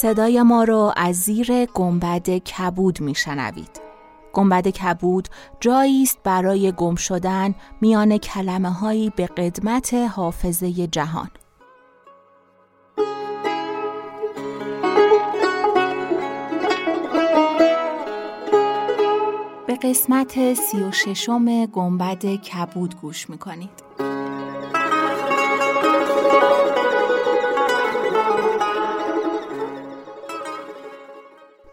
صدای ما رو از زیر گنبد کبود میشنوید. گنبد کبود جایی است برای گم شدن میان کلمه هایی به قدمت حافظه جهان. به قسمت سی و ششم گنبد کبود گوش می‌کنید.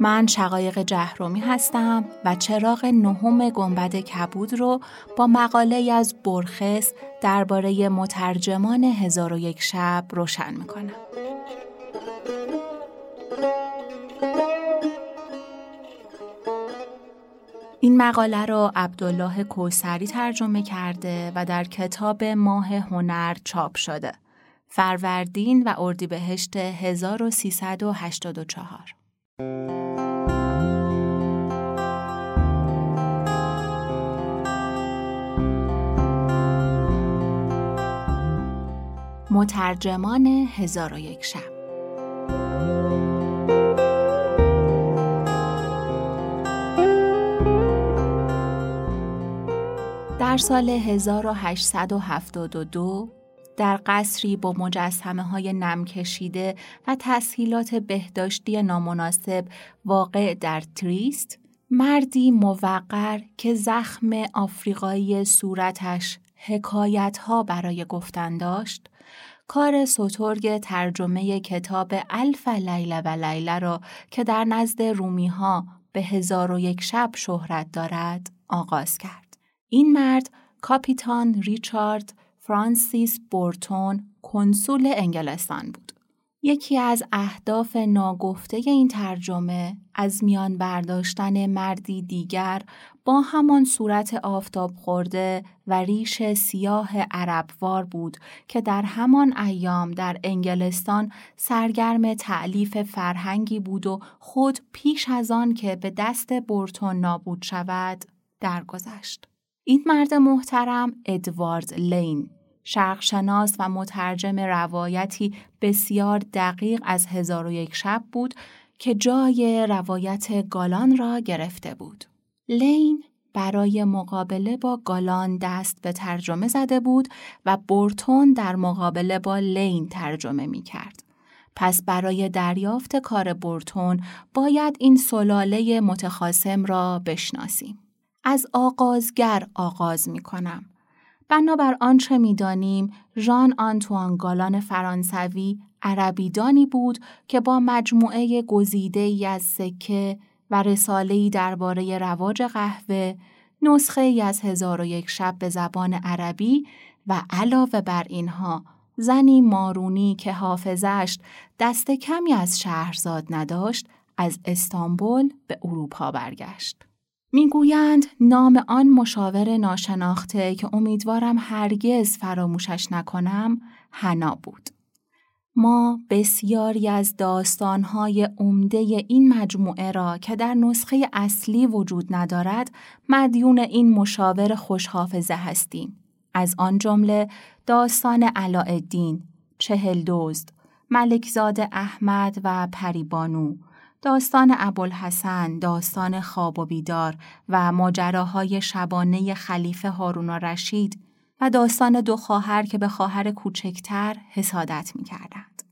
من شقایق جهرومی هستم و چراغ نهم گنبد کبود رو با مقاله از برخس درباره مترجمان هزار و یک شب روشن می‌کنم. این مقاله رو عبدالله کوسری ترجمه کرده و در کتاب ماه هنر چاپ شده. فروردین و اردیبهشت 1384 مترجمان هزار و یک شب. در سال 1872 در قصری با مجسمه های نم کشیده و تسهیلات بهداشتی نامناسب واقع در تریست مردی موقر که زخم آفریقایی صورتش حکایت ها برای گفتن داشت کار سوتورگ ترجمه کتاب الف لیله و لیله را که در نزد رومی ها به هزار و یک شب شهرت دارد آغاز کرد. این مرد کاپیتان ریچارد فرانسیس بورتون کنسول انگلستان بود. یکی از اهداف ناگفته این ترجمه از میان برداشتن مردی دیگر با همان صورت آفتاب خورده و ریش سیاه عربوار بود که در همان ایام در انگلستان سرگرم تعلیف فرهنگی بود و خود پیش از آن که به دست برتون نابود شود درگذشت. این مرد محترم ادوارد لین شرقشناس و مترجم روایتی بسیار دقیق از هزار و یک شب بود که جای روایت گالان را گرفته بود. لین برای مقابله با گالان دست به ترجمه زده بود و بورتون در مقابله با لین ترجمه می کرد. پس برای دریافت کار بورتون باید این سلاله متخاسم را بشناسیم. از آغازگر آغاز می کنم. بنابر آنچه می‌دانیم ژان آنتوان گالان فرانسوی عربیدانی بود که با مجموعه گزیده ای از سکه و رساله‌ای درباره رواج قهوه نسخه ای از هزار و یک شب به زبان عربی و علاوه بر اینها زنی مارونی که حافظش دست کمی از شهرزاد نداشت از استانبول به اروپا برگشت. می‌گویند نام آن مشاور ناشناخته که امیدوارم هرگز فراموشش نکنم حنا بود. ما بسیاری از داستانهای عمده این مجموعه را که در نسخه اصلی وجود ندارد مدیون این مشاور خوشحافظه هستیم. از آن جمله داستان علاءالدین، چهل دزد، ملکزاد احمد و پریبانو، داستان ابوالحسن، داستان خواب و بیدار و ماجراهای شبانه خلیفه هارون رشید، و داستان دو خواهر که به خواهر کوچکتر حسادت می کردند.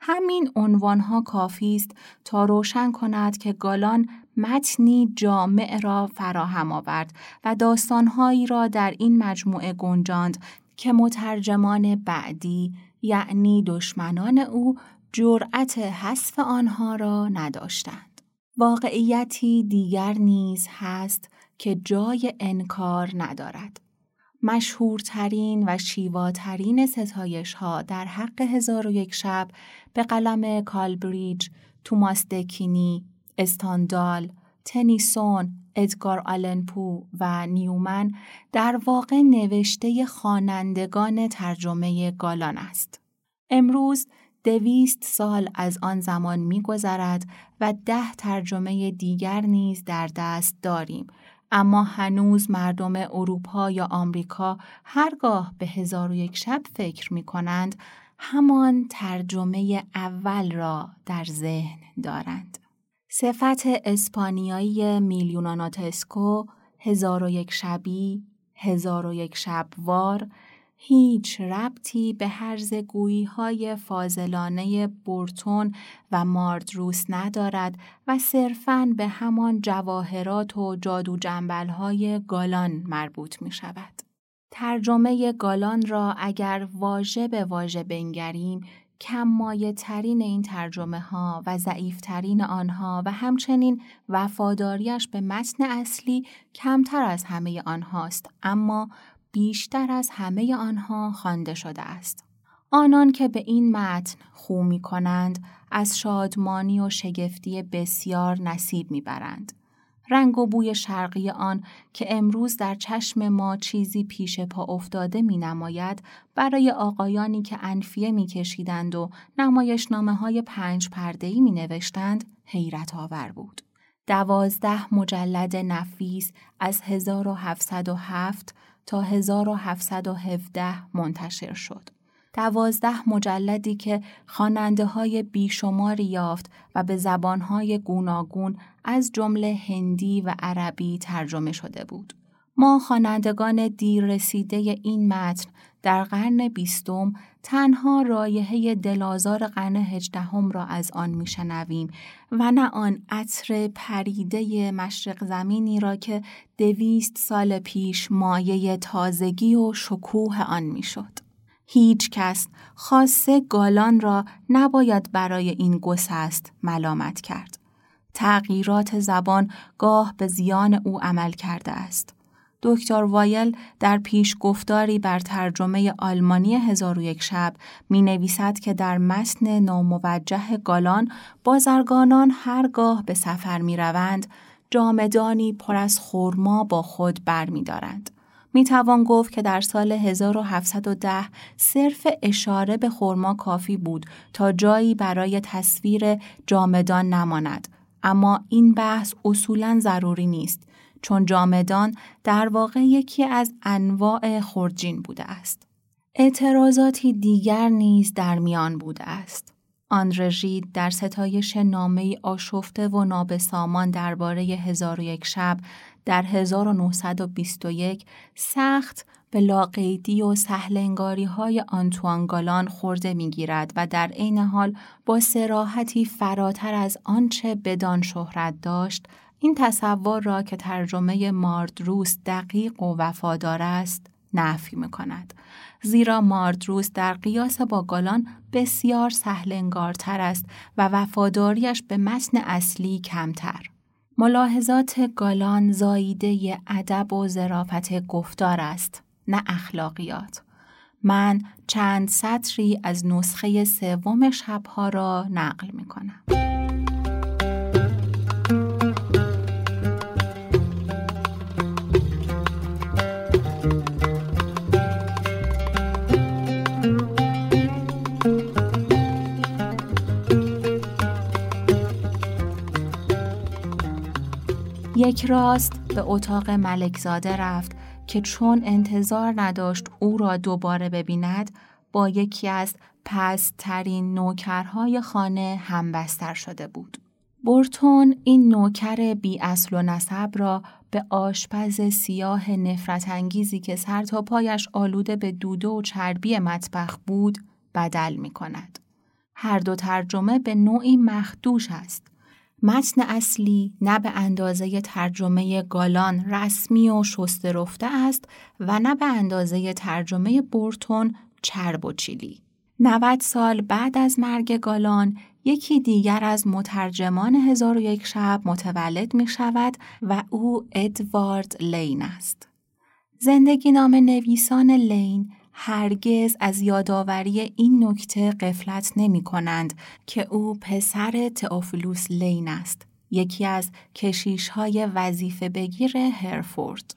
همین عنوانها کافی است تا روشن کند که گالان متنی جامع را فراهم آورد و داستانهایی را در این مجموعه گنجاند که مترجمان بعدی یعنی دشمنان او جرأت حذف آنها را نداشتند. واقعیتی دیگر نیز هست که جای انکار ندارد. مشهورترین و شیواترین ستایش ها در حق هزار و یک شب به قلم کالبریج، توماس دکینی، استاندال، تنیسون، ادگار آلنپو و نیومن در واقع نوشته خوانندگان ترجمه گالان است. امروز دویست سال از آن زمان میگذرد و ده ترجمه دیگر نیز در دست داریم اما هنوز مردم اروپا یا آمریکا هرگاه به هزار و یک شب فکر می کنند همان ترجمه اول را در ذهن دارند. صفت اسپانیایی میلیوناناتسکو هزار و یک شبی، هزار و یک شبوار هیچ ربطی به هرز گویی های فازلانه برتون و ماردروس ندارد و صرفاً به همان جواهرات و جادو جنبل های گالان مربوط می شود. ترجمه گالان را اگر واژه به واژه بنگریم کم مایه ترین این ترجمه ها و ضعیف ترین آنها و همچنین وفاداریش به متن اصلی کمتر از همه آنهاست اما بیشتر از همه آنها خوانده شده است. آنان که به این متن خو می کنند از شادمانی و شگفتی بسیار نصیب می برند. رنگ و بوی شرقی آن که امروز در چشم ما چیزی پیش پا افتاده می نماید برای آقایانی که انفیه می کشیدند و نمایشنامه های پنج پردهی می نوشتند حیرت آور بود. دوازده مجلد نفیس از 1707 تا 1717 منتشر شد. دوازده مجلدی که خواننده های بیشماری یافت و به زبانهای گوناگون از جمله هندی و عربی ترجمه شده بود. ما خوانندگان دیر رسیده این متن در قرن بیستم تنها رایحه دلازار قرن هجدهم را از آن میشنویم و نه آن عطر پریده مشرق زمینی را که دویست سال پیش مایه تازگی و شکوه آن می‌شد. هیچ کس خاصه گالان را نباید برای این گسست ملامت کرد. تغییرات زبان گاه به زیان او عمل کرده است. دکتر وایل در پیش گفتاری بر ترجمه آلمانی هزار و یک شب می نویسد که در متن ناموجه گالان بازرگانان هرگاه به سفر می روند جامدانی پر از خورما با خود بر می دارند. می توان گفت که در سال 1710 صرف اشاره به خورما کافی بود تا جایی برای تصویر جامدان نماند. اما این بحث اصولا ضروری نیست چون جامدان در واقع یکی از انواع خورجین بوده است. اعتراضاتی دیگر نیز در میان بوده است. آن رژید در ستایش نامه آشفته و نابسامان درباره هزار و یک شب در 1921 سخت به لاقیدی و سهلنگاری های آنتوان گالان خورده می گیرد و در عین حال با سراحتی فراتر از آنچه بدان شهرت داشت این تصور را که ترجمه ماردروس دقیق و وفادار است نفی می کند. زیرا ماردروس در قیاس با گالان بسیار سهلنگارتر است و وفاداریش به متن اصلی کمتر. ملاحظات گالان زاییده ادب و ظرافت گفتار است نه اخلاقیات من چند سطری از نسخه سوم شبها را نقل می کنم. یک راست به اتاق ملکزاده رفت که چون انتظار نداشت او را دوباره ببیند با یکی از پسترین نوکرهای خانه همبستر شده بود. بورتون این نوکر بی اصل و نسب را به آشپز سیاه نفرت انگیزی که سر تا پایش آلوده به دوده و چربی مطبخ بود بدل می کند. هر دو ترجمه به نوعی مخدوش است. متن اصلی نه به اندازه ترجمه گالان رسمی و شسته رفته است و نه به اندازه ترجمه بورتون چرب و چیلی. 90 سال بعد از مرگ گالان یکی دیگر از مترجمان هزار و یک شب متولد می شود و او ادوارد لین است. زندگی نام نویسان لین هرگز از یادآوری این نکته قفلت نمی کنند که او پسر تئوفلوس لین است یکی از کشیش های وظیفه بگیر هرفورد.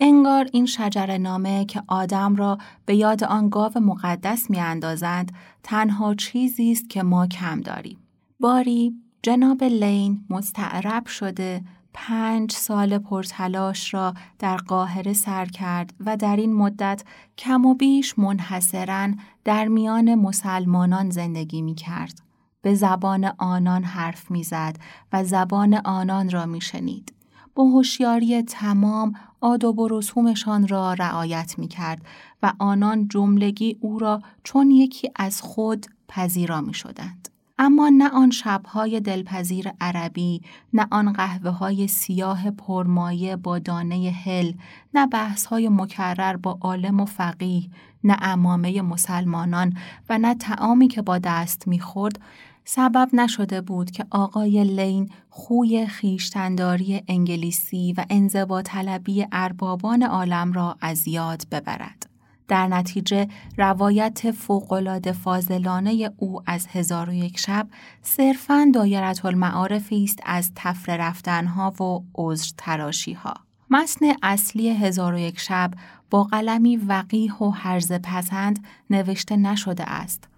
انگار این شجر نامه که آدم را به یاد آن گاو مقدس می اندازند تنها چیزی است که ما کم داریم. باری جناب لین مستعرب شده پنج سال پرتلاش را در قاهره سر کرد و در این مدت کم و بیش منحصرا در میان مسلمانان زندگی می کرد. به زبان آنان حرف می‌زد و زبان آنان را می شنید. با هوشیاری تمام آداب و رسومشان را رعایت می کرد و آنان جملگی او را چون یکی از خود پذیرا می شدند. اما نه آن شبهای دلپذیر عربی، نه آن قهوه های سیاه پرمایه با دانه هل، نه بحث های مکرر با عالم و فقیه، نه امامه مسلمانان و نه تعامی که با دست می‌خورد سبب نشده بود که آقای لین خوی خیشتنداری انگلیسی و انزوا طلبی اربابان عالم را از یاد ببرد. در نتیجه روایت فوقالعاده فاضلانه او از هزار و یک شب صرفاً دایرت المعارفی است از تفره رفتنها و عذر تراشیها. متن اصلی هزار و یک شب با قلمی وقیح و حرز پسند نوشته نشده است.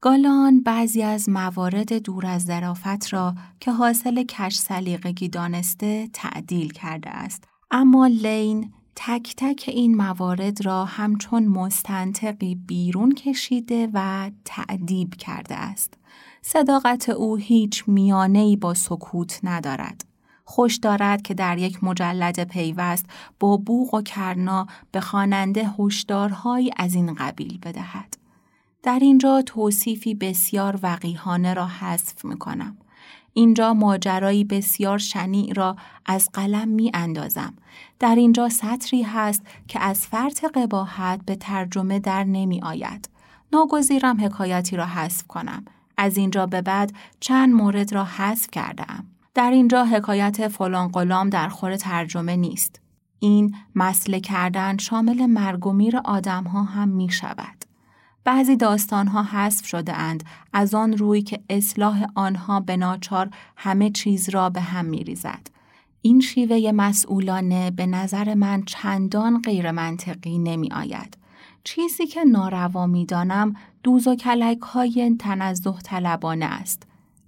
گالان بعضی از موارد دور از ظرافت را که حاصل کش سلیقگی دانسته تعدیل کرده است. اما لین تک تک این موارد را همچون مستنطقی بیرون کشیده و تعدیب کرده است. صداقت او هیچ میانهی با سکوت ندارد. خوش دارد که در یک مجلد پیوست با بوغ و کرنا به خواننده هشدارهایی از این قبیل بدهد. در اینجا توصیفی بسیار وقیهانه را حذف می کنم. اینجا ماجرایی بسیار شنیع را از قلم می اندازم. در اینجا سطری هست که از فرط قباحت به ترجمه در نمی آید. ناگزیرم حکایتی را حذف کنم. از اینجا به بعد چند مورد را حذف کردم. در اینجا حکایت فلان غلام در خور ترجمه نیست. این مسله کردن شامل مرگ و میر آدم ها هم می شود. بعضی داستانها حذف شده اند از آن روی که اصلاح آنها به ناچار همه چیز را به هم می ریزد. این شیوه مسئولانه به نظر من چندان غیر منطقی نمی آید. چیزی که ناروا می دانم دوز و کلک های تنزه طلبانه است.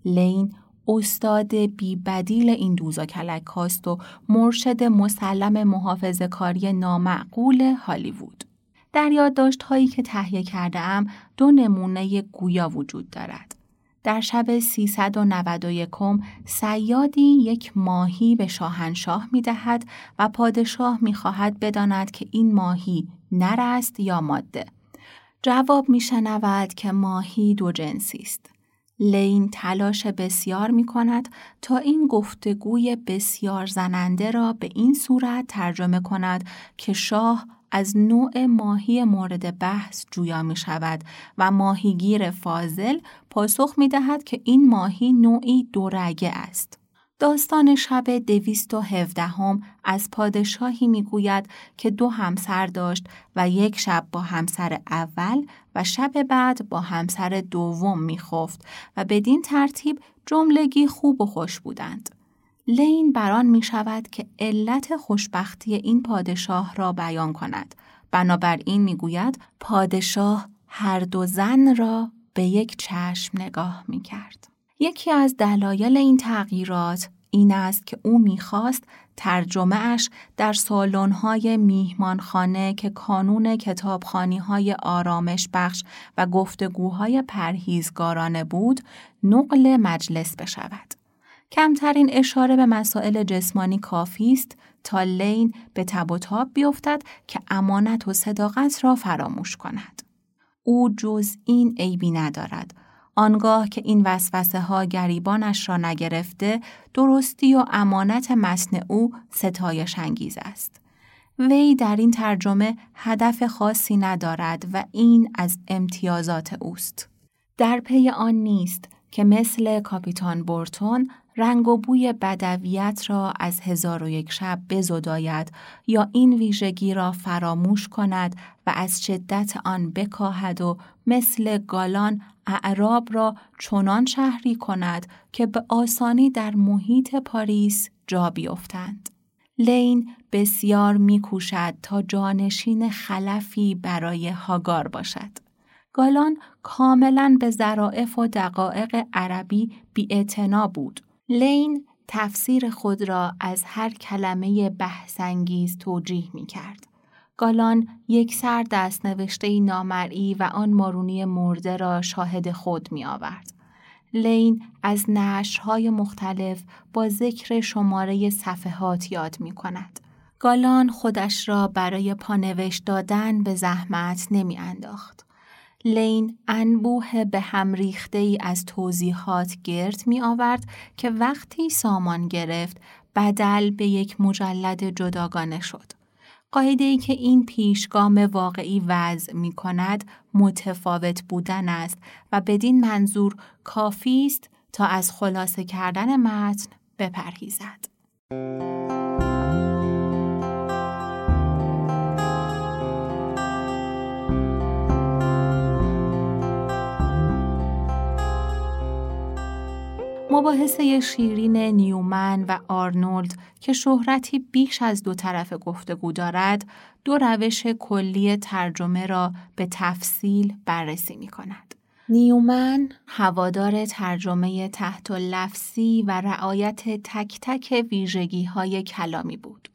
لین استاد بی بدیل این دوز و کلک هاست و مرشد مسلم محافظ کاری نامعقول هالیوود. در یادداشت هایی که تهیه کرده ام دو نمونه گویا وجود دارد. در شب 391 سیادی یک ماهی به شاهنشاه می دهد و پادشاه می خواهد بداند که این ماهی نر است یا ماده. جواب می شنود که ماهی دو جنسی است. لین تلاش بسیار می کند تا این گفتگوی بسیار زننده را به این صورت ترجمه کند که شاه از نوع ماهی مورد بحث جویا می شود و ماهیگیر فاضل پاسخ می دهد که این ماهی نوعی دورگه است. داستان شب دویست و هفدهم از پادشاهی می گوید که دو همسر داشت و یک شب با همسر اول و شب بعد با همسر دوم می خفت و بدین ترتیب جملگی خوب و خوش بودند. لین بران می شود که علت خوشبختی این پادشاه را بیان کند. بنابراین می گوید پادشاه هر دو زن را به یک چشم نگاه می کرد. یکی از دلایل این تغییرات این است که او می‌خواست ترجمه اش در سالن‌های میهمانخانه که کانون کتابخانی های آرامش بخش و گفتگوهای پرهیزگارانه بود نقل مجلس بشود. کمترین اشاره به مسائل جسمانی کافی است تا لین به تب و تاب بیفتد که امانت و صداقت را فراموش کند. او جز این عیبی ندارد. آنگاه که این وسوسه ها گریبانش را نگرفته، درستی و امانت متن او ستایش انگیز است. وی در این ترجمه هدف خاصی ندارد و این از امتیازات اوست. در پی آن نیست که مثل کاپیتان بورتون رنگ و بوی بدویت را از هزار و یک شب بزداید یا این ویژگی را فراموش کند و از شدت آن بکاهد و مثل گالان اعراب را چنان شهری کند که به آسانی در محیط پاریس جا بیفتند. لین بسیار میکوشد تا جانشین خلفی برای هاگار باشد. گالان کاملا به ظرائف و دقایق عربی بی بود. لین تفسیر خود را از هر کلمه بحثانگیز توجیه می کرد. گالان یک سر دست نوشته نامرئی و آن مارونی مرده را شاهد خود می آورد. لین از نشرهای مختلف با ذکر شماره صفحات یاد می کند. گالان خودش را برای پانوشت دادن به زحمت نمی انداخت. لین انبوه به هم ریخته ای از توضیحات گرد می آورد که وقتی سامان گرفت بدل به یک مجلد جداگانه شد. قاعده ای که این پیشگام واقعی وضع می کند متفاوت بودن است و بدین منظور کافی است تا از خلاصه کردن متن بپرهیزد. مباحثه شیرین نیومن و آرنولد که شهرتی بیش از دو طرف گفتگو دارد، دو روش کلی ترجمه را به تفصیل بررسی می کند. نیومن هوادار ترجمه تحت لفظی و رعایت تک تک ویژگی های کلامی بود.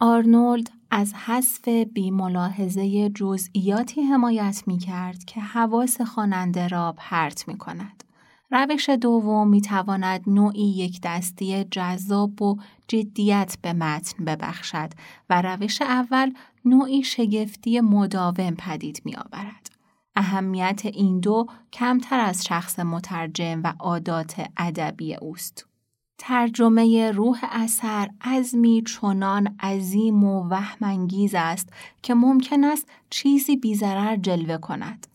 آرنولد از حذف بیملاحظه جزئیاتی حمایت می کرد که حواس خواننده را پرت می کند. روش دوم می تواند نوعی یک دستی جذاب و جدیت به متن ببخشد و روش اول نوعی شگفتی مداوم پدید می آورد. اهمیت این دو کمتر از شخص مترجم و عادات ادبی اوست. ترجمه روح اثر عزمی چنان عظیم و وهمانگیز است که ممکن است چیزی بیزرر جلوه کند.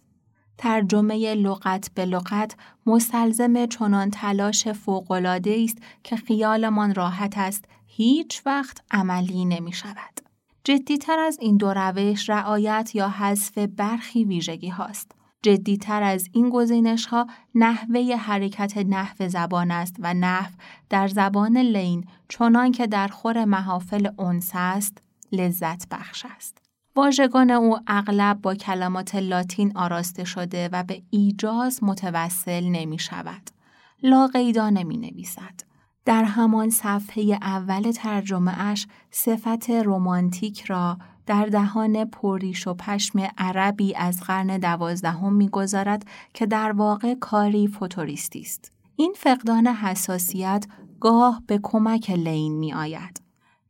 ترجمه لغت به لغت مستلزم چنان تلاش فوقالعاده است که خیالمان راحت است هیچ وقت عملی نمی شود. جدیتر از این دو روش رعایت یا حذف برخی ویژگی هاست. جدیتر از این گزینش ها نحوه حرکت نحو زبان است و نحو در زبان لین چنان که در خور محافل اونس است لذت بخش است. واژگان او اغلب با کلمات لاتین آراسته شده و به ایجاز متوسل نمی شود. لاقیدا نمی نویسد. در همان صفحه اول ترجمه اش صفت رومانتیک را در دهان پوریش و پشم عربی از قرن دوازدهم می‌گذارد که در واقع کاری فوتوریستی است. این فقدان حساسیت گاه به کمک لین می آید.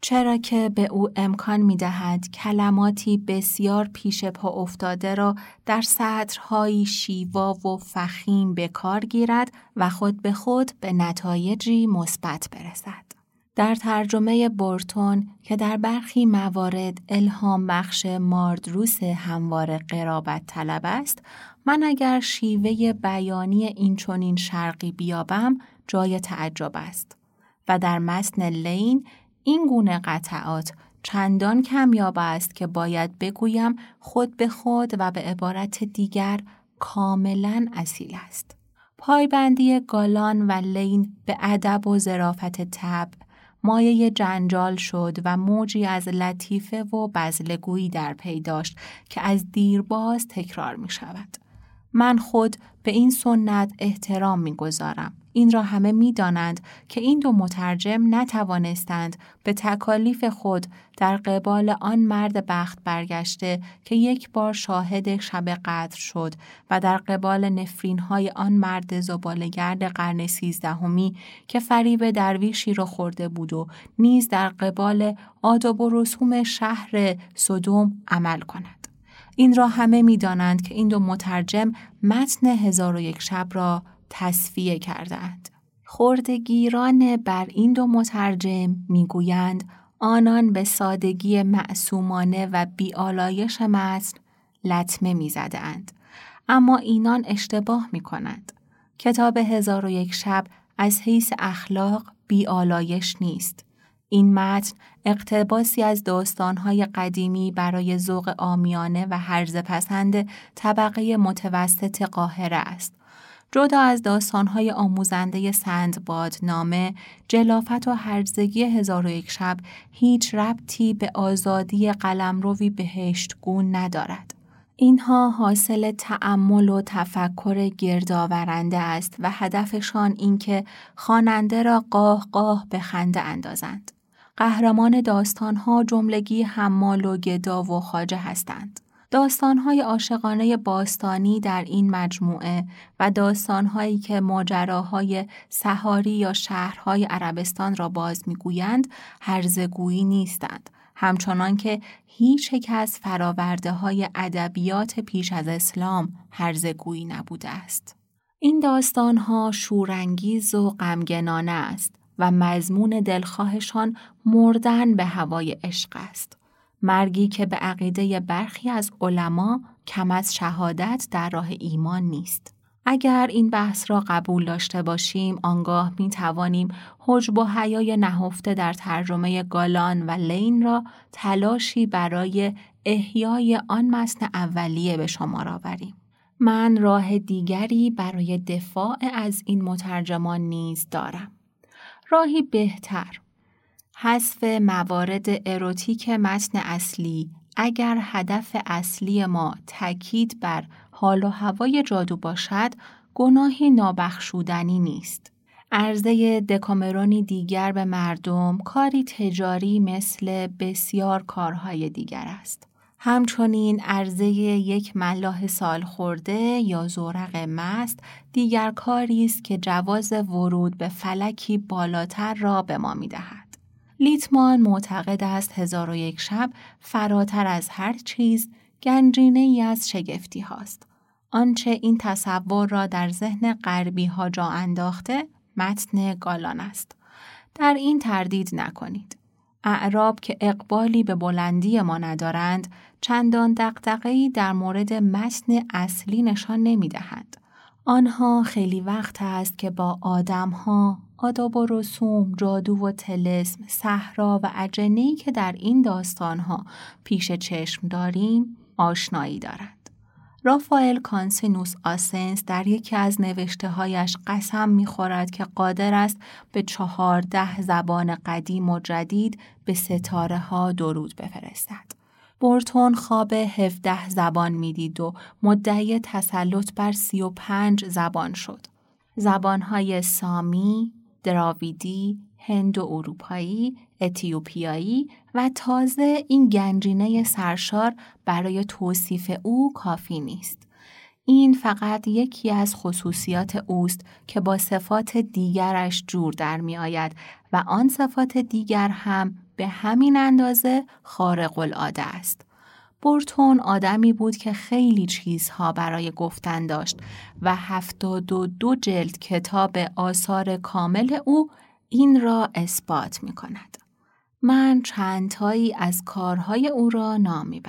چرا که به او امکان می دهد کلماتی بسیار پیش پا افتاده را در سطرهایی شیوا و فخیم به کار گیرد و خود به خود به نتایجی مثبت برسد. در ترجمه بورتون که در برخی موارد الهام بخش ماردروس هموار قرابت طلب است، من اگر شیوه بیانی این چونین شرقی بیابم جای تعجب است. و در متن لین این گونه قطعات چندان کمیاب است که باید بگویم خود به خود و به عبارت دیگر کاملا اصیل است. پایبندی گالان و لین به ادب و ظرافت تب مایه جنجال شد و موجی از لطیفه و بزلگویی در پی داشت که از دیرباز تکرار می شود. من خود به این سنت احترام می گذارم. این را همه می دانند که این دو مترجم نتوانستند به تکالیف خود در قبال آن مرد بخت برگشته که یک بار شاهد شب قدر شد و در قبال نفرین های آن مرد زبالگرد قرن سیزدهمی که فریب درویشی را خورده بود و نیز در قبال آداب و رسوم شهر صدوم عمل کند. این را همه می دانند که این دو مترجم متن هزار و یک شب را تصفیه کردند. خوردگیران بر این دو مترجم می‌گویند آنان به سادگی معصومانه و بیالایش متن لطمه می‌زدند اما اینان اشتباه می کنند. کتاب هزار و یک شب از حیث اخلاق بیالایش نیست. این متن اقتباسی از داستانهای قدیمی برای ذوق آمیانه و هرز پسند طبقه متوسط قاهره است. جدا از داستانهای آموزنده سندباد نامه، جلافت و هرزگی هزار و یک شب هیچ ربطی به آزادی قلمروی بهشتگون ندارد. اینها حاصل تأمل و تفکر گردآورنده است و هدفشان اینکه خواننده را قاه قاه به خنده اندازند. قهرمان داستانها جملگی حمال و گدا و خاجه هستند. داستانهای عاشقانه باستانی در این مجموعه و داستانهایی که ماجراهای سهاری یا شهرهای عربستان را باز می‌گویند هرزگویی نیستند همچنان که هیچ یک از فراورده های ادبیات پیش از اسلام هرزگویی نبوده است. این داستانها شورانگیز و غمگنانه است و مضمون دلخواهشان مردن به هوای عشق است. مرگی که به عقیده برخی از علما کم از شهادت در راه ایمان نیست. اگر این بحث را قبول داشته باشیم آنگاه می توانیم حجب و حیای نهفته در ترجمه گالان و لین را تلاشی برای احیای آن متن اولیه به شما را بریم. من راه دیگری برای دفاع از این مترجمان نیز دارم. راهی بهتر حذف موارد اروتیک متن اصلی اگر هدف اصلی ما تاکید بر حال و هوای جادو باشد گناهی نابخشودنی نیست. عرضه دکامرونی دیگر به مردم کاری تجاری مثل بسیار کارهای دیگر است. همچنین عرضه یک ملاح سال خورده یا زورق مست دیگر کاری است که جواز ورود به فلکی بالاتر را به ما می دهد. لیتمان معتقد است هزار و یک شب فراتر از هر چیز گنجینه ای از شگفتی هاست. آنچه این تصور را در ذهن غربی ها جا انداخته متن گالان است. در این تردید نکنید. اعراب که اقبالی به بلندی ما ندارند چندان دقدقهی در مورد متن اصلی نشان نمی دهند. آنها خیلی وقت است که با آدمها، آداب و رسوم، جادو و تلسم، صحرا و اجنهی که در این داستانها پیش چشم داریم آشنایی دارند. رافائل کانسینوس آسنس در یکی از نوشته هایش قسم می‌خورد که قادر است به چهارده زبان قدیم و جدید به ستاره ها درود بفرستد. بورتون خواب 17 زبان می‌دید و مدعی تسلط بر 35 زبان شد. زبانهای سامی، دراویدی، هند و اروپایی، اتیوپیایی و تازه این گنجینه سرشار برای توصیف او کافی نیست. این فقط یکی از خصوصیات اوست که با صفات دیگرش جور در می آید و آن صفات دیگر هم به همین اندازه خارق العاده است. بورتون آدمی بود که خیلی چیزها برای گفتن داشت و هفتاد و دو جلد کتاب آثار کامل او این را اثبات می کند. من چندتایی از کارهای او را نام می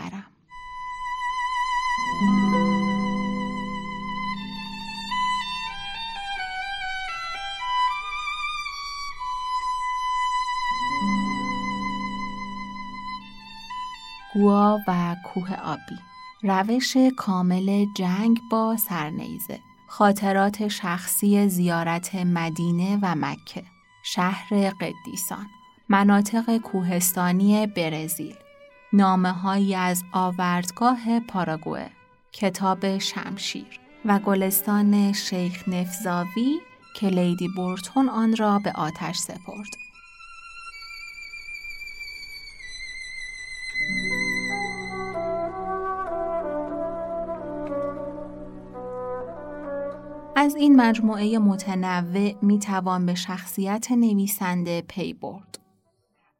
گوا و کوه آبی. روش کامل جنگ با سرنیزه. خاطرات شخصی زیارت مدینه و مکه. شهر قدیسان. مناطق کوهستانی برزیل. نامه هایی از آوردگاه پاراگوه کتاب شمشیر. و گلستان شیخ نفزاوی که لیدی بورتون آن را به آتش سپرد. از این مجموعه متنوع می توان به شخصیت نویسنده پی برد.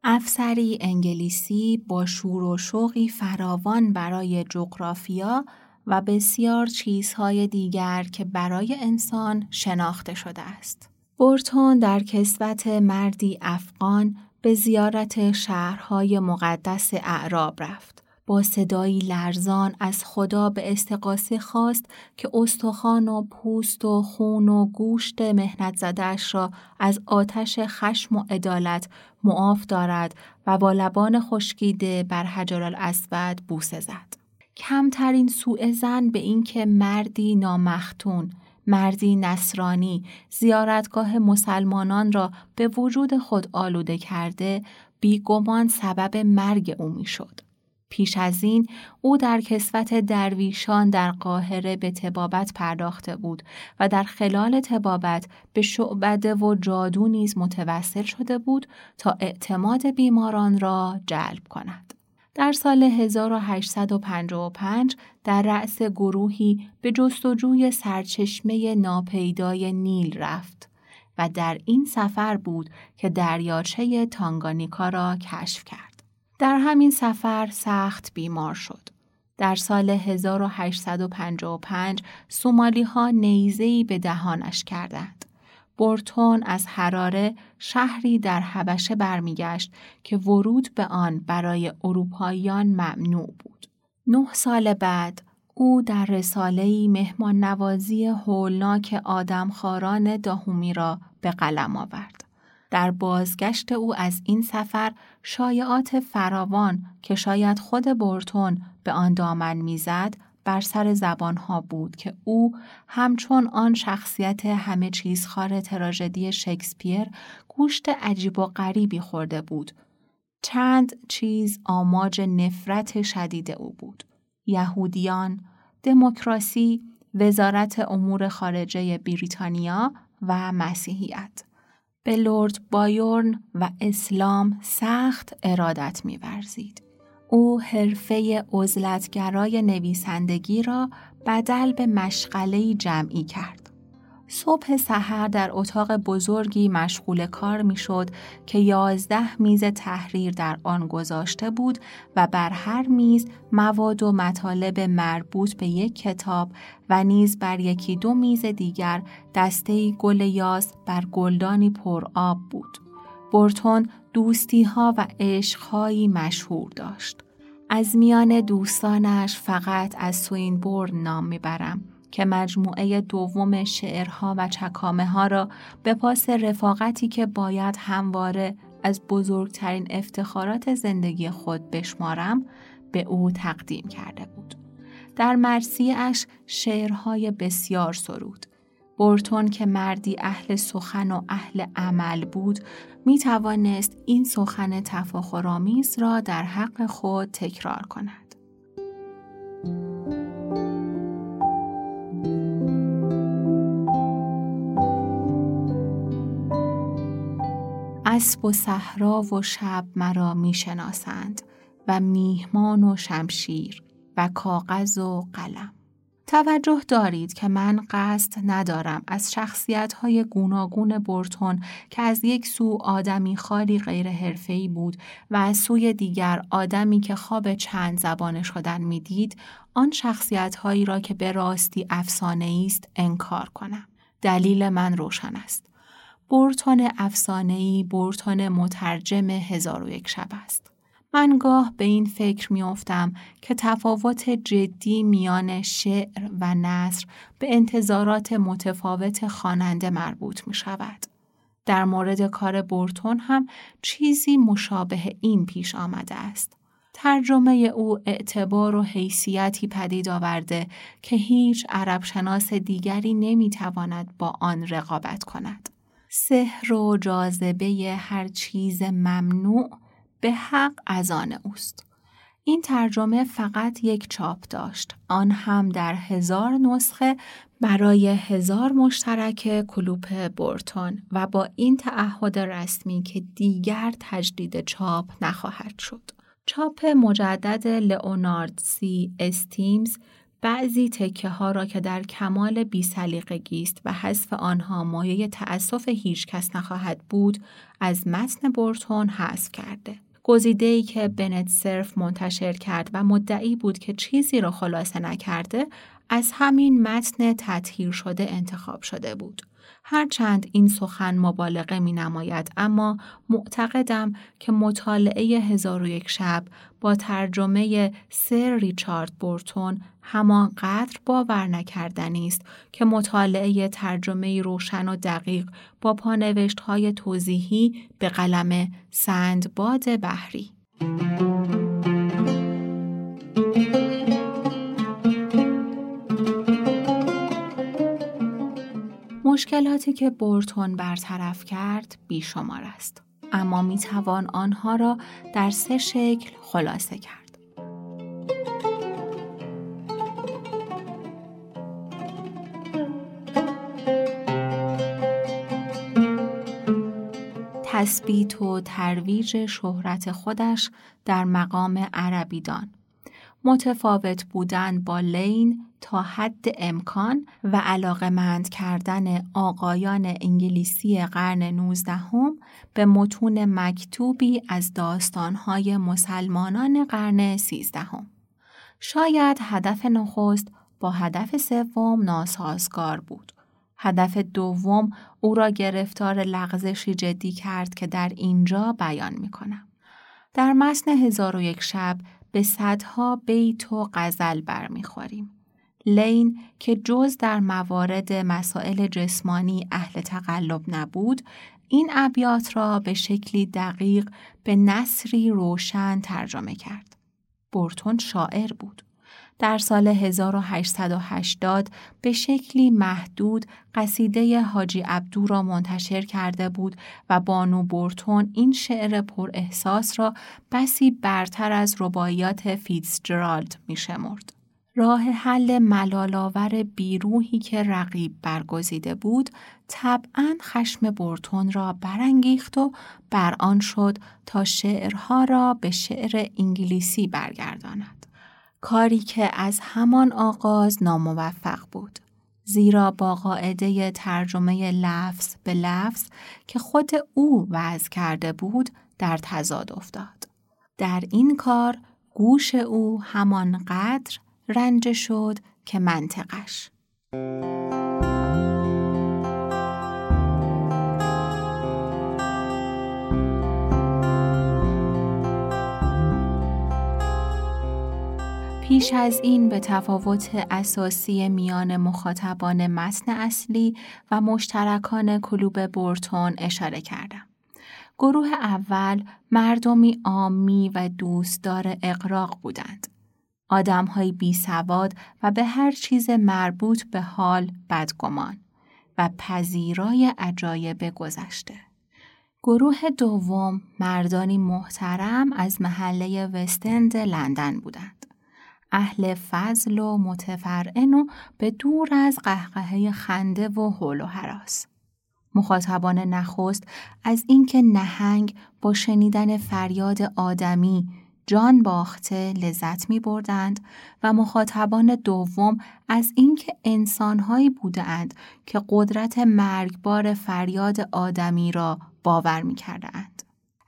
افسری انگلیسی با شور و شوقی فراوان برای جغرافیا و بسیار چیزهای دیگر که برای انسان شناخته شده است. بورتون در کسوت مردی افغان به زیارت شهرهای مقدس اعراب رفت. با صدایی لرزان از خدا به استقاسه خواست که استخوان و پوست و خون و گوشت مهنت زدهش را از آتش خشم و عدالت معاف دارد و با لبان خشکیده بر حجر الاسود بوسه زد. کمترین سوء زن به اینکه مردی نامختون مردی نصرانی زیارتگاه مسلمانان را به وجود خود آلوده کرده بیگمان سبب مرگ او می‌شد. پیش از این او در کسوت درویشان در قاهره به تبابت پرداخته بود و در خلال تبابت به شعبده و جادو نیز متوسل شده بود تا اعتماد بیماران را جلب کند. در سال 1855 در رأس گروهی به جستجوی سرچشمه ناپیدای نیل رفت و در این سفر بود که دریاچه تانگانیکا را کشف کرد. در همین سفر سخت بیمار شد. در سال 1855 سومالی ها نیزهی به دهانش کردند. بورتون از حراره شهری در حبشه برمیگشت که ورود به آن برای اروپاییان ممنوع بود. نه سال بعد او در رساله‌ای مهمان نوازی هولناک آدمخواران داهومی را به قلم آورد. در بازگشت او از این سفر شایعات فراوان که شاید خود بورتون به آن دامن می‌زد بر سر زبانها بود که او همچون آن شخصیت همه چیز خار تراژدی شکسپیر گوشت عجیب و غریبی خورده بود. چند چیز آماج نفرت شدید او بود. یهودیان، دموکراسی، وزارت امور خارجه بریتانیا و مسیحیت. به لورد بایورن و اسلام سخت ارادت می‌ورزید. او حرفه عزلتگرای نویسندگی را بدل به مشغله جمعی کرد. صبح سحر در اتاق بزرگی مشغول کار می‌شد که یازده میز تحریر در آن گذاشته بود و بر هر میز مواد و مطالب مربوط به یک کتاب و نیز بر یکی دو میز دیگر دسته گل یاس بر گلدانی پر آب بود. بورتون دوستی ها و عشقهایی مشهور داشت. از میان دوستانش فقط از سوینبورن نام می‌برم که مجموعه دوم شعرها و چکامه ها را به پاس رفاقتی که باید همواره از بزرگترین افتخارات زندگی خود بشمارم به او تقدیم کرده بود. در مرسیش شعرهای بسیار سرود. بورتون که مردی اهل سخن و اهل عمل بود می توانست این سخن تفاخرآمیز را در حق خود تکرار کند. اسب و صحرا و شب مرا می شناسند و میهمان و شمشیر و کاغذ و قلم. توجه دارید که من قصد ندارم از شخصیت های گوناگون برتون که از یک سو آدمی خالی غیر حرفه‌ای بود و از سوی دیگر آدمی که خواب چند زبانه شدن می‌دید آن شخصیت هایی را که به راستی افسانه است انکار کنم. دلیل من روشن است. برتون افسانه‌ای برتون مترجم هزار و یک شب است. من گاه به این فکر میافتم که تفاوت جدی میان شعر و نصر به انتظارات متفاوت خواننده مربوط می شود. در مورد کار بورتون هم چیزی مشابه این پیش آمده است. ترجمه او اعتبار و حیثیتی پدید آورده که هیچ عرب شناس دیگری نمی‌تواند با آن رقابت کند. سحر و جاذبه هر چیز ممنوع به حق از آن اوست. این ترجمه فقط یک چاپ داشت. آن هم در هزار نسخه برای هزار مشترک کلوپ بورتون و با این تعهد رسمی که دیگر تجدید چاپ نخواهد شد. چاپ مجدد لئونارد سی استیمز بعضی تکه ها را که در کمال بیسلیقگی است و حذف آنها مایه تأسف هیچ کس نخواهد بود از متن بورتون حذف کرده. گزیده ای که بنت صرف منتشر کرد و مدعی بود که چیزی را خلاصه نکرده از همین متن تطهیر شده انتخاب شده بود. هرچند این سخن مبالغه می نماید اما معتقدم که مطالعه هزار و یک شب با ترجمه سر ریچارد بورتون همانقدر باور نکردنی است که مطالعه ترجمه روشن و دقیق با پانوشت های توضیحی به قلم سندباد بحری. مشکلاتی که بورتون برطرف کرد بیشمار است اما می توان آنها را در سه شکل خلاصه کرد. تثبیت و ترویج شهرت خودش در مقام عربیدان متفاوت بودن با لین تا حد امکان و علاقمند کردن آقایان انگلیسی قرن نوزدهم به متون مکتوبی از داستانهای مسلمانان قرن سیزدهم. شاید هدف نخست با هدف سوم ناسازگار بود. هدف دوم او را گرفتار لغزشی جدی کرد که در اینجا بیان می کنم. در متن هزار و یک شب به صدها بیت و غزل برمیخوریم. لین که جز در موارد مسائل جسمانی اهل تقلب نبود، این ابیات را به شکلی دقیق به نصری روشن ترجمه کرد. بورتون شاعر بود. در سال 1880 به شکلی محدود قصیده حاجی عبدو را منتشر کرده بود و بانو بورتون این شعر پر احساس را بسی برتر از رباعیات فیتزجرالد می شمرد. راه حل ملالاور بیروهی که رقیب برگزیده بود طبعا خشم بورتون را برانگیخت و بر آن شد تا شعرها را به شعر انگلیسی برگرداند کاری که از همان آغاز ناموفق بود زیرا با قاعده ترجمه لفظ به لفظ که خود او وضع کرده بود در تضاد افتاد. در این کار گوش او همان قدر رنج شد که منطقش. پیش از این به تفاوت اساسی میان مخاطبان متن اصلی و مشترکان کلوب بورتون اشاره کردم. گروه اول مردمی آمی و دوستدار اقراق بودند. آدمهایی بی سواد و به هر چیز مربوط به حال بدگمان و پذیرای عجایب گذشته. گروه دوم مردانی محترم از محله وستند لندن بودند. اهل فضل و متفرعن و به دور از قهقهه خنده و حول و حراس. مخاطبان نخست از اینکه نهنگ با شنیدن فریاد آدمی جان باخته لذت می بردند و مخاطبان دوم از اینکه انسانهایی بودند که قدرت مرگبار فریاد آدمی را باور می کردند.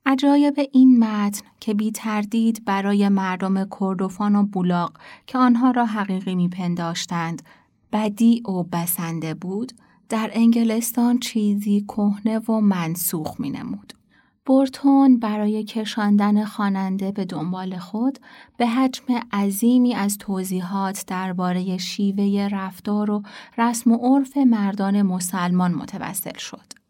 عجایب این متن که بی تردید برای مردم کردوفان و بولاق که آنها را حقیقی می پنداشتند بدی و بسنده بود در انگلستان چیزی کهنه و منسوخ می نمود. بورتون برای کشاندن خواننده به دنبال خود به حجم عظیمی از توضیحات درباره شیوه رفتار و رسم و عرف مردان مسلمان متوسل شد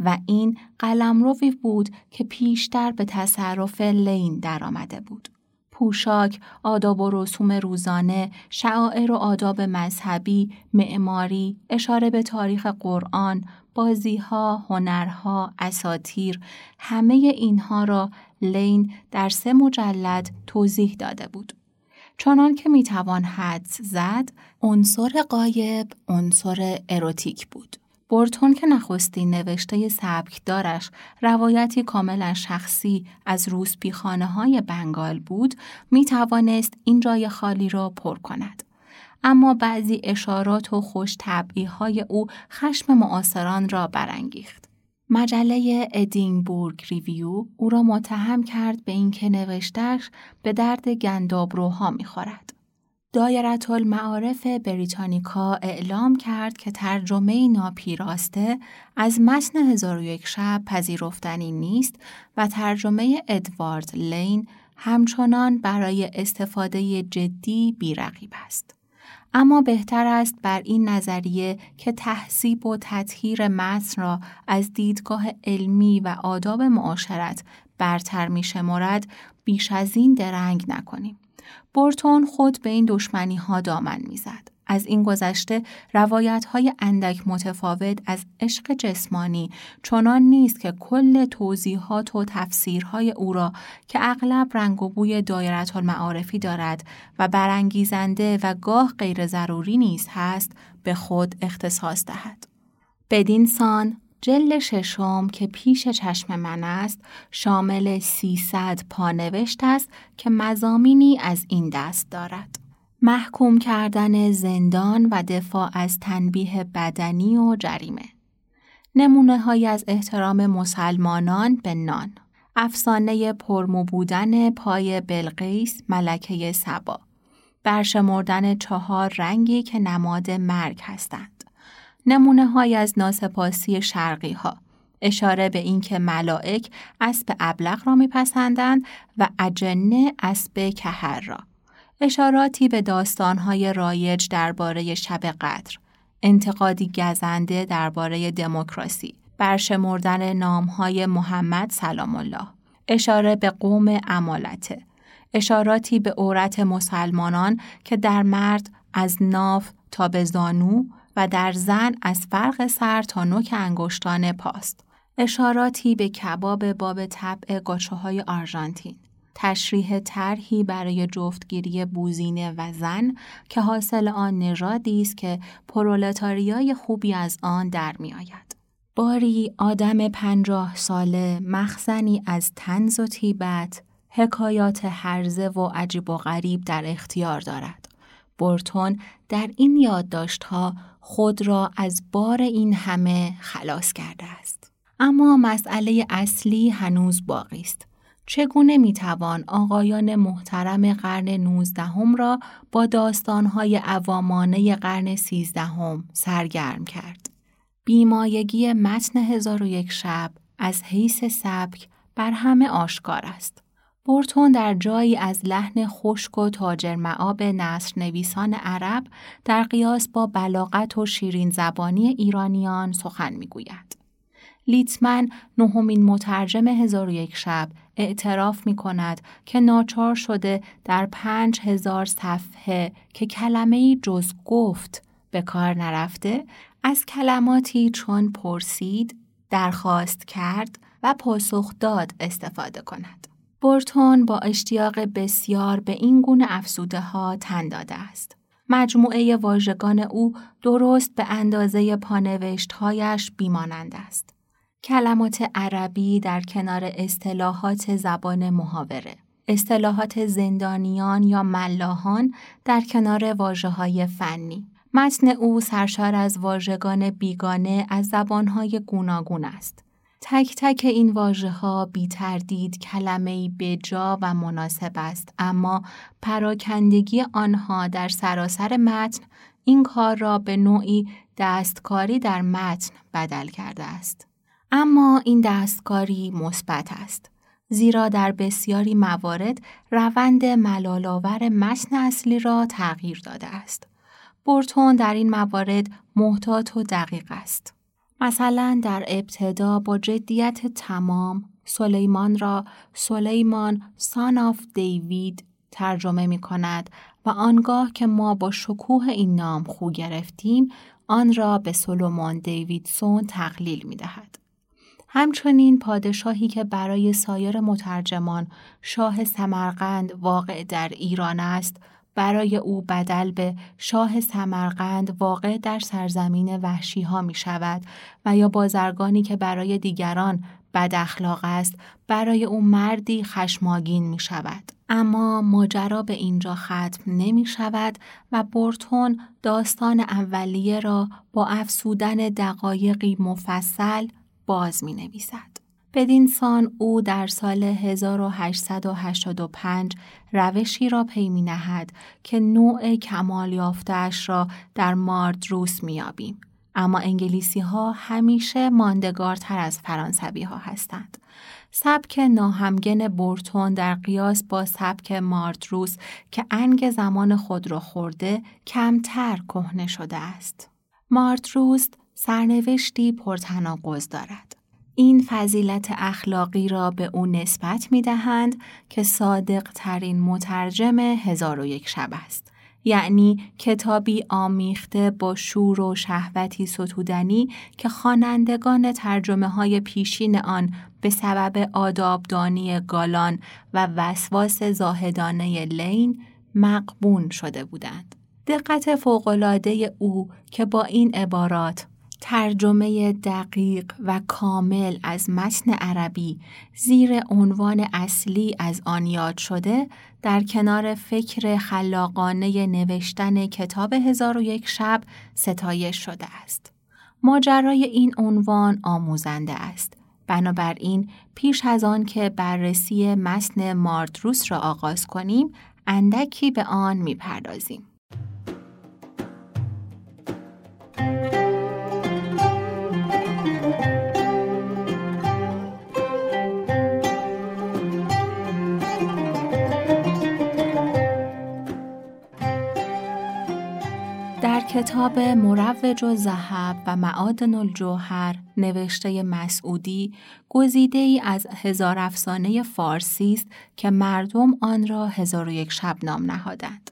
و این قلمروی بود که پیشتر به تصرف لین درآمده بود. پوشاک، آداب و رسوم روزانه، شعائر و آداب مذهبی، معماری، اشاره به تاریخ قرآن، بازیها، هنرها، اساتیر، همه اینها را لین در سه مجلد توضیح داده بود. چنان که می‌توان حدس زد عنصر قایب عنصر اروتیک بود بورتون که نخستین نوشته سبکدارش روایتی کاملا شخصی از روسپیخانه های بنگال بود می توانست این جای خالی را پر کند. اما بعضی اشارات و خوش های او خشم معاصران را برانگیخت. مجله ادینبورگ ریویو او را متهم کرد به اینکه نوشتش به درد گندابروها می‌خورد. دایرت المعارف بریتانیکا اعلام کرد که ترجمه ناپیراسته از متن هزار یک شب پذیرفتنی نیست و ترجمه ادوارد لین همچنان برای استفاده جدی بیرقیب است. اما بهتر است بر این نظریه که تحصیب و تطهیر متن را از دیدگاه علمی و آداب معاشرت برتر می شمارد بیش از این درنگ نکنیم. بورتون خود به این دشمنی ها دامن می‌زد. از این گذشته روایت های اندک متفاوت از عشق جسمانی چنان نیست که کل توضیحات و تفسیرهای او را که اغلب رنگ و بوی دایرت المعارفی دارد و برانگیزنده و گاه غیر ضروری نیست هست به خود اختصاص دهد. بدین سان جل ششم که پیش چشم من است شامل 300 پانوشت است که مزامینی از این دست دارد. محکوم کردن زندان و دفاع از تنبیه بدنی و جریمه. نمونه های از احترام مسلمانان به نان. افسانه پرمو بودن پای بلقیس ملکه سبا. برشمردن چهار رنگی که نماد مرگ هستند. نمونه های از ناسپاسی شرقی ها. اشاره به اینکه ملائک اسب ابلغ را میپسندند و اجنه اسب کهر را. اشاراتی به داستانهای رایج درباره شب قدر، انتقادی گزنده درباره دموکراسی، برشمردن نامهای محمد سلام الله، اشاره به قوم امالته، اشاراتی به عورت مسلمانان که در مرد از ناف تا به زانو و در زن از فرق سر تا نوک انگشتان پاست. اشاراتی به کباب باب طبع گاچه های آرژانتین. تشریح طرحی برای جفتگیری بوزینه و زن که حاصل آن نژادی است که پرولتاریای خوبی از آن در می آید. باری آدم پنجاه ساله مخزنی از تنز و تیبت حکایات هرزه و عجیب و غریب در اختیار دارد. بورتون در این یادداشتها خود را از بار این همه خلاص کرده است. اما مسئله اصلی هنوز باقی است. چگونه می‌توان آقایان محترم قرن نوزدهم را با داستانهای عوامانه قرن سیزدهم سرگرم کرد؟ بیمایگی متن هزار و یک شب از حیث سبک بر همه آشکار است. بورتون در جایی از لحن خشک و تاجر معاب نصر نویسان عرب در قیاس با بلاغت و شیرین زبانی ایرانیان سخن می‌گوید. لیتمن نهمین مترجم هزار و یک شب اعتراف می کند که ناچار شده در پنج هزار صفحه که کلمه جز گفت به کار نرفته از کلماتی چون پرسید، درخواست کرد و پاسخ داد استفاده کند. بورتون با اشتیاق بسیار به این گونه افسوده ها تن داده است. مجموعه واژگان او درست به اندازه پانوشتهایش بیمانند است. کلمات عربی در کنار اصطلاحات زبان محاوره اصطلاحات زندانیان یا ملاحان در کنار واجه های فنی متن او سرشار از واژگان بیگانه از زبانهای گوناگون است تک تک این واژه ها بی تردید کلمه بجا و مناسب است اما پراکندگی آنها در سراسر متن این کار را به نوعی دستکاری در متن بدل کرده است اما این دستکاری مثبت است. زیرا در بسیاری موارد روند ملالآور متن اصلی را تغییر داده است. بورتون در این موارد محتاط و دقیق است. مثلا در ابتدا با جدیت تمام سلیمان را سلیمان سان آف دیوید ترجمه می کند و آنگاه که ما با شکوه این نام خو گرفتیم آن را به سلمان دیویدسون تقلیل می دهد. همچنین پادشاهی که برای سایر مترجمان شاه سمرقند واقع در ایران است برای او بدل به شاه سمرقند واقع در سرزمین وحشی ها می شود و یا بازرگانی که برای دیگران بد اخلاق است برای او مردی خشماگین می شود. اما ماجرا به اینجا ختم نمی شود و بورتون داستان اولیه را با افسودن دقایقی مفصل باز می نویسد. بدین سان او در سال 1885 روشی را پی می نهد که نوع کمال یافتش را در ماردروس می یابیم. اما انگلیسی ها همیشه ماندگارتر از فرانسوی ها هستند. سبک ناهمگن بورتون در قیاس با سبک ماردروس که انگ زمان خود را خورده کمتر کهنه شده است. ماردروس سرنوشتی پرتناقض دارد. این فضیلت اخلاقی را به او نسبت می دهند که صادق ترین مترجم هزار و یک شب است. یعنی کتابی آمیخته با شور و شهوتی ستودنی که خوانندگان ترجمه های پیشین آن به سبب آدابدانی گالان و وسواس زاهدانه لین مقبون شده بودند. دقت فوقالعاده او که با این عبارات ترجمه دقیق و کامل از متن عربی زیر عنوان اصلی از آن یاد شده در کنار فکر خلاقانه نوشتن کتاب هزار و یک شب ستایش شده است. ماجرای این عنوان آموزنده است. بنابراین پیش از آن که بررسی متن ماردروس را آغاز کنیم اندکی به آن می‌پردازیم. کتاب مروج و زهب و معادن الجوهر نوشته مسعودی گزیده ای از هزار افسانه فارسی است که مردم آن را هزار و یک شب نام نهادند.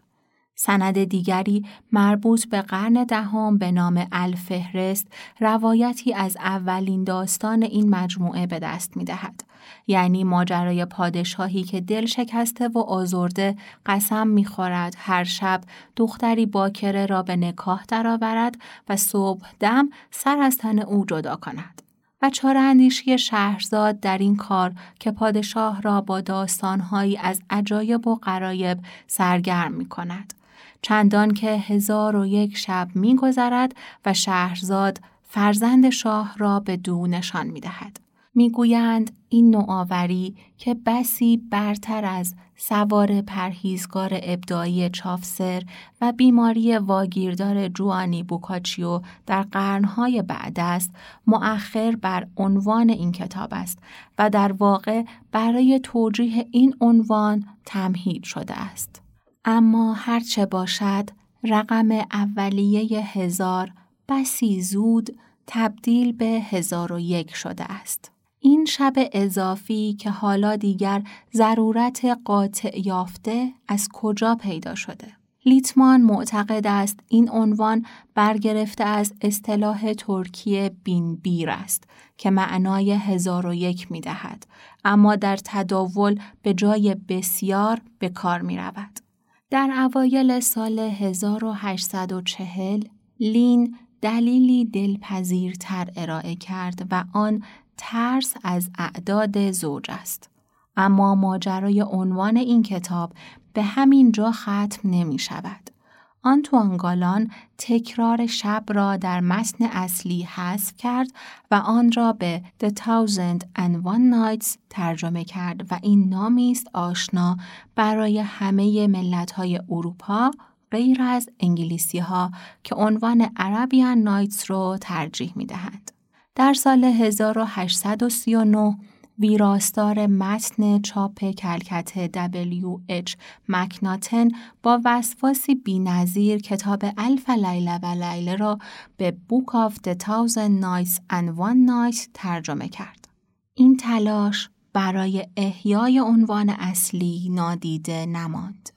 سند دیگری مربوط به قرن دهم به نام الفهرست روایتی از اولین داستان این مجموعه به دست می دهد. یعنی ماجرای پادشاهی که دل شکسته و آزرده قسم می‌خورد هر شب دختری باکره را به نکاح درآورد و صبح دم سر از تن او جدا کند. و چاره اندیشی شهرزاد در این کار که پادشاه را با داستانهایی از عجایب و قرایب سرگرم می کند. چندان که هزار و یک شب می گذرد و شهرزاد فرزند شاه را به دو نشان می دهد. می‌گویند این نوآوری که بسی برتر از سوار پرهیزگار ابدایی چافسر و بیماری واگیردار جوانی بوکاچیو در قرنهای بعد است مؤخر بر عنوان این کتاب است و در واقع برای توجیه این عنوان تمهید شده است. اما هرچه باشد رقم اولیه هزار بسی زود تبدیل به هزار و یک شده است. این شب اضافی که حالا دیگر ضرورت قاطع یافته از کجا پیدا شده؟ لیتمان معتقد است این عنوان برگرفته از اصطلاح ترکی بین بیر است که معنای هزار و یک می دهد اما در تداول به جای بسیار به کار می رود. در اوایل سال 1840 لین دلیلی دلپذیرتر ارائه کرد و آن ترس از اعداد زوج است. اما ماجرای عنوان این کتاب به همین جا ختم نمی شود. آنتوان گالان تکرار شب را در متن اصلی حذف کرد و آن را به The Thousand and One Nights ترجمه کرد و این نامی است آشنا برای همه ملت های اروپا غیر از انگلیسی ها که عنوان عربیان نایتس رو ترجیح می دهند. در سال 1839 ویراستار متن چاپ کلکت W.H. مکناتن با وسواسی بینظیر کتاب الف لیله و لیله را به Book of the Thousand Nights and One Night ترجمه کرد. این تلاش برای احیای عنوان اصلی نادیده نماند.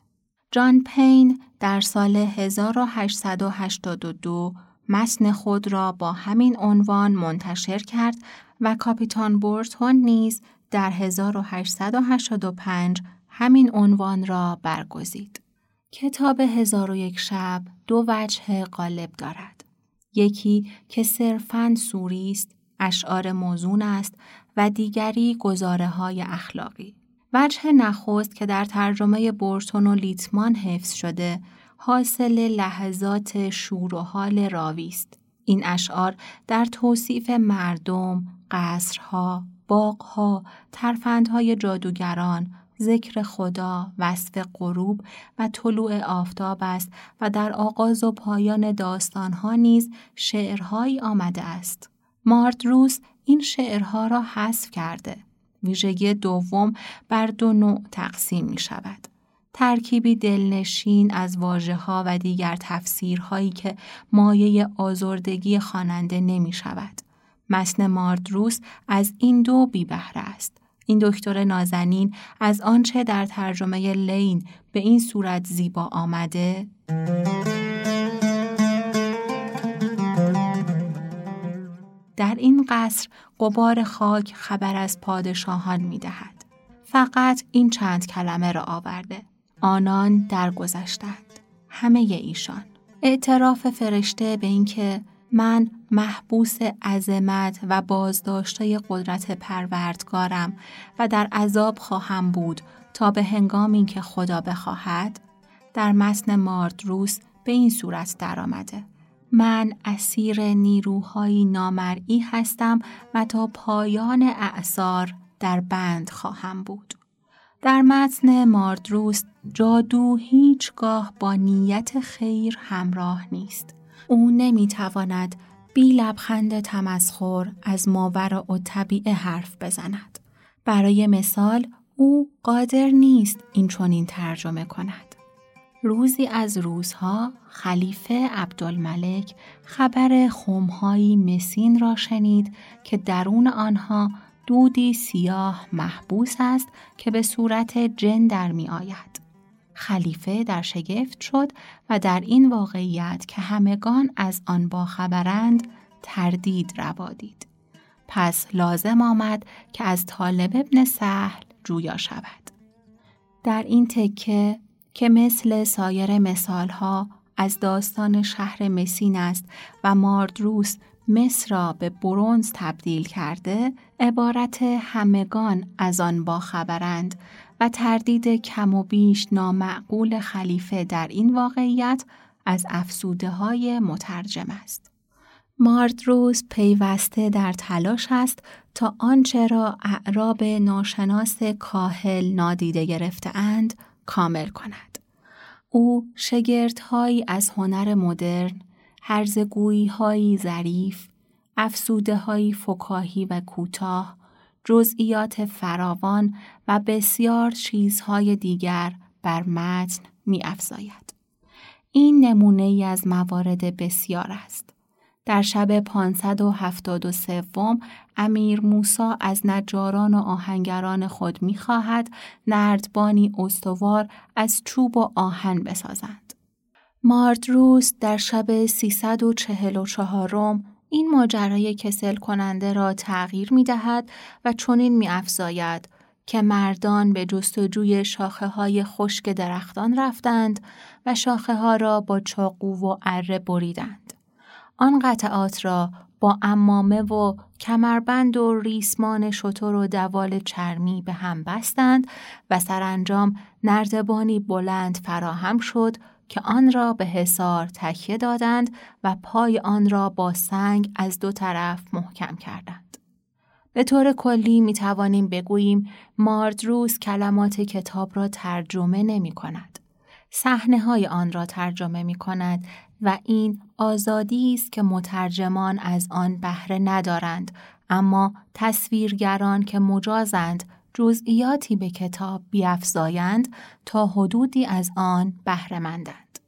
جان پین در سال 1882 متن خود را با همین عنوان منتشر کرد و کاپیتان بورتون نیز در 1885 همین عنوان را برگزید. کتاب هزار و یک شب دو وجه غالب دارد. یکی که صرفاً سوری است، اشعار موزون است و دیگری گزاره های اخلاقی. وجه نخست که در ترجمه بورتون و لیتمان حفظ شده، حاصل لحظات شور و حال راوی است. این اشعار در توصیف مردم، قصرها، باغها، ترفندهای جادوگران، ذکر خدا، وصف غروب و طلوع آفتاب است و در آغاز و پایان داستانها نیز شعرهایی آمده است. ماردروس این شعرها را حذف کرده. ویژگی دوم بر دو نوع تقسیم می شود. ترکیبی دلنشین از واجه ها و دیگر تفسیرهایی که مایه آزردگی خواننده نمی شود. متن ماردروس از این دو بی بهره است. این دکتر نازنین از آنچه در ترجمه لین به این صورت زیبا آمده در این قصر قبار خاک خبر از پادشاهان می دهد. فقط این چند کلمه را آورده. آنان درگذشتند. همه ایشان. اعتراف فرشته به اینکه من محبوس عظمت و بازداشته قدرت پروردگارم و در عذاب خواهم بود تا به هنگامی که خدا بخواهد در متن ماردروس به این صورت درآمده من اسیر نیروهایی نامرئی هستم و تا پایان اعثار در بند خواهم بود در متن ماردروس جادو هیچگاه با نیت خیر همراه نیست او نمی‌تواند بی لبخند تمسخر از ماور و طبیعه حرف بزند. برای مثال او قادر نیست این چونین ترجمه کند. روزی از روزها خلیفه عبدالملک خبر خمهایی مسین را شنید که درون آنها دودی سیاه محبوس است که به صورت جن در می آید. خلیفه در شگفت شد و در این واقعیت که همگان از آن باخبرند تردید روادید. پس لازم آمد که از طالب ابن سهل جویا شود. در این تکه که مثل سایر مثالها از داستان شهر مسین است و ماردروس مصر را به برونز تبدیل کرده عبارت همگان از آن باخبرند و تردید کم و بیش نامعقول خلیفه در این واقعیت از افسوده های مترجم است. ماردروس پیوسته در تلاش است تا آنچه را اعراب ناشناس کاهل نادیده گرفته اند کامل کند. او شگردهایی از هنر مدرن، هرزگویی هایی ظریف، افسوده های فکاهی و کوتاه، جزئیات فراوان و بسیار چیزهای دیگر بر متن می افزاید. این نمونه ای از موارد بسیار است. در شب 573 امیر موسا از نجاران و آهنگران خود می خواهد نردبانی استوار از چوب و آهن بسازند. ماردروس در شب 344 این ماجرای کسل کننده را تغییر می دهد و چنین می افزاید که مردان به جستجوی شاخه های خشک درختان رفتند و شاخه ها را با چاقو و اره بریدند. آن قطعات را با امامه و کمربند و ریسمان شطور و دوال چرمی به هم بستند و سرانجام نردبانی بلند فراهم شد که آن را به حصار تکیه دادند و پای آن را با سنگ از دو طرف محکم کردند. به طور کلی می توانیم بگوییم ماردروس کلمات کتاب را ترجمه نمی کند. صحنه های آن را ترجمه می کند و این آزادی است که مترجمان از آن بهره ندارند اما تصویرگران که مجازند جزئیاتی به کتاب بیافزایند تا حدودی از آن بهرهمندند.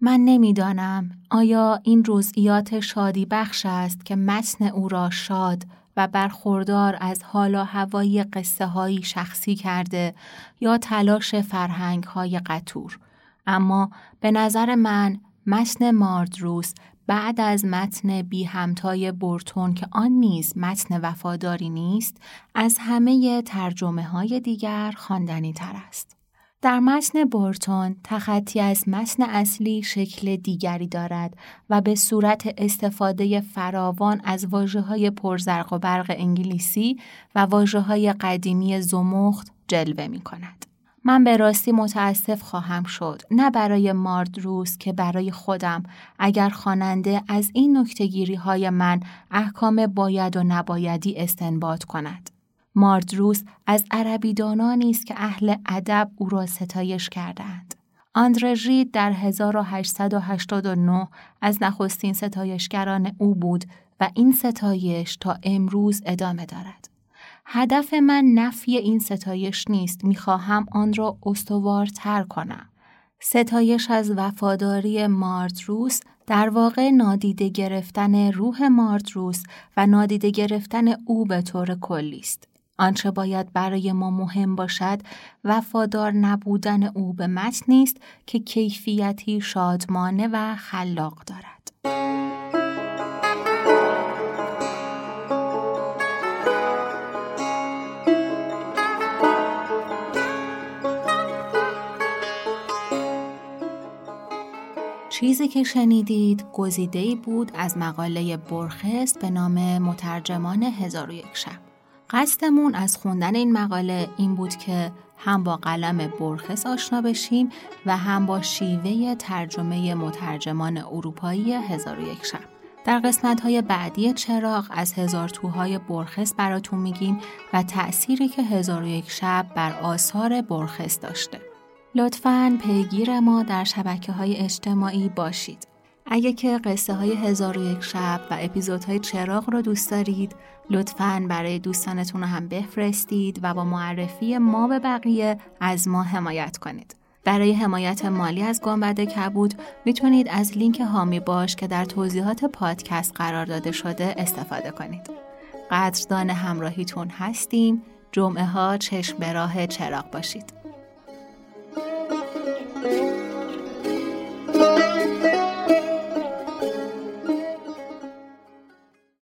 من نمی‌دانم آیا این جزئیات شادی بخش است که متن او را شاد و برخوردار از حالا هوایی قصه هایی شخصی کرده یا تلاش فرهنگ های قطور. اما به نظر من متن ماردروس بعد از متن بی همتای برتون که آن نیز متن وفاداری نیست از همه ترجمه های دیگر خواندنی تر است. در متن بورتون تخطی از متن اصلی شکل دیگری دارد و به صورت استفاده فراوان از واجه های پرزرق و برق انگلیسی و واجه های قدیمی زمخت جلوه می کند. من به راستی متاسف خواهم شد نه برای ماردروس که برای خودم اگر خواننده از این نکتگیری های من احکام باید و نبایدی استنباط کند. ماردروس از عربی دانانی است که اهل ادب او را ستایش کردند. آندره در 1889 از نخستین ستایشگران او بود و این ستایش تا امروز ادامه دارد. هدف من نفی این ستایش نیست می‌خواهم آن را استوارتر کنم. ستایش از وفاداری ماردروس در واقع نادیده گرفتن روح ماردروس و نادیده گرفتن او به طور کلی است. آنچه باید برای ما مهم باشد وفادار نبودن او به متنی است که کیفیتی شادمانه و خلاق دارد. چیزی که شنیدید گزیده بود از مقاله برخست به نام مترجمان هزار و یک شب. قصدمون از خوندن این مقاله این بود که هم با قلم برخس آشنا بشیم و هم با شیوه ترجمه مترجمان اروپایی هزار و یک شب. در قسمت های بعدی چراغ از هزار توهای برخس براتون میگیم و تأثیری که هزار و یک شب بر آثار برخس داشته. لطفاً پیگیر ما در شبکه های اجتماعی باشید. اگه که قصه های هزار و یک شب و اپیزودهای چراغ رو دوست دارید لطفاً برای دوستانتون رو هم بفرستید و با معرفی ما به بقیه از ما حمایت کنید. برای حمایت مالی از گنبد کبود می‌تونید از لینک هامی باش که در توضیحات پادکست قرار داده شده استفاده کنید. قدردان همراهیتون هستیم. جمعه ها چشم به راه چراغ باشید. Thank you.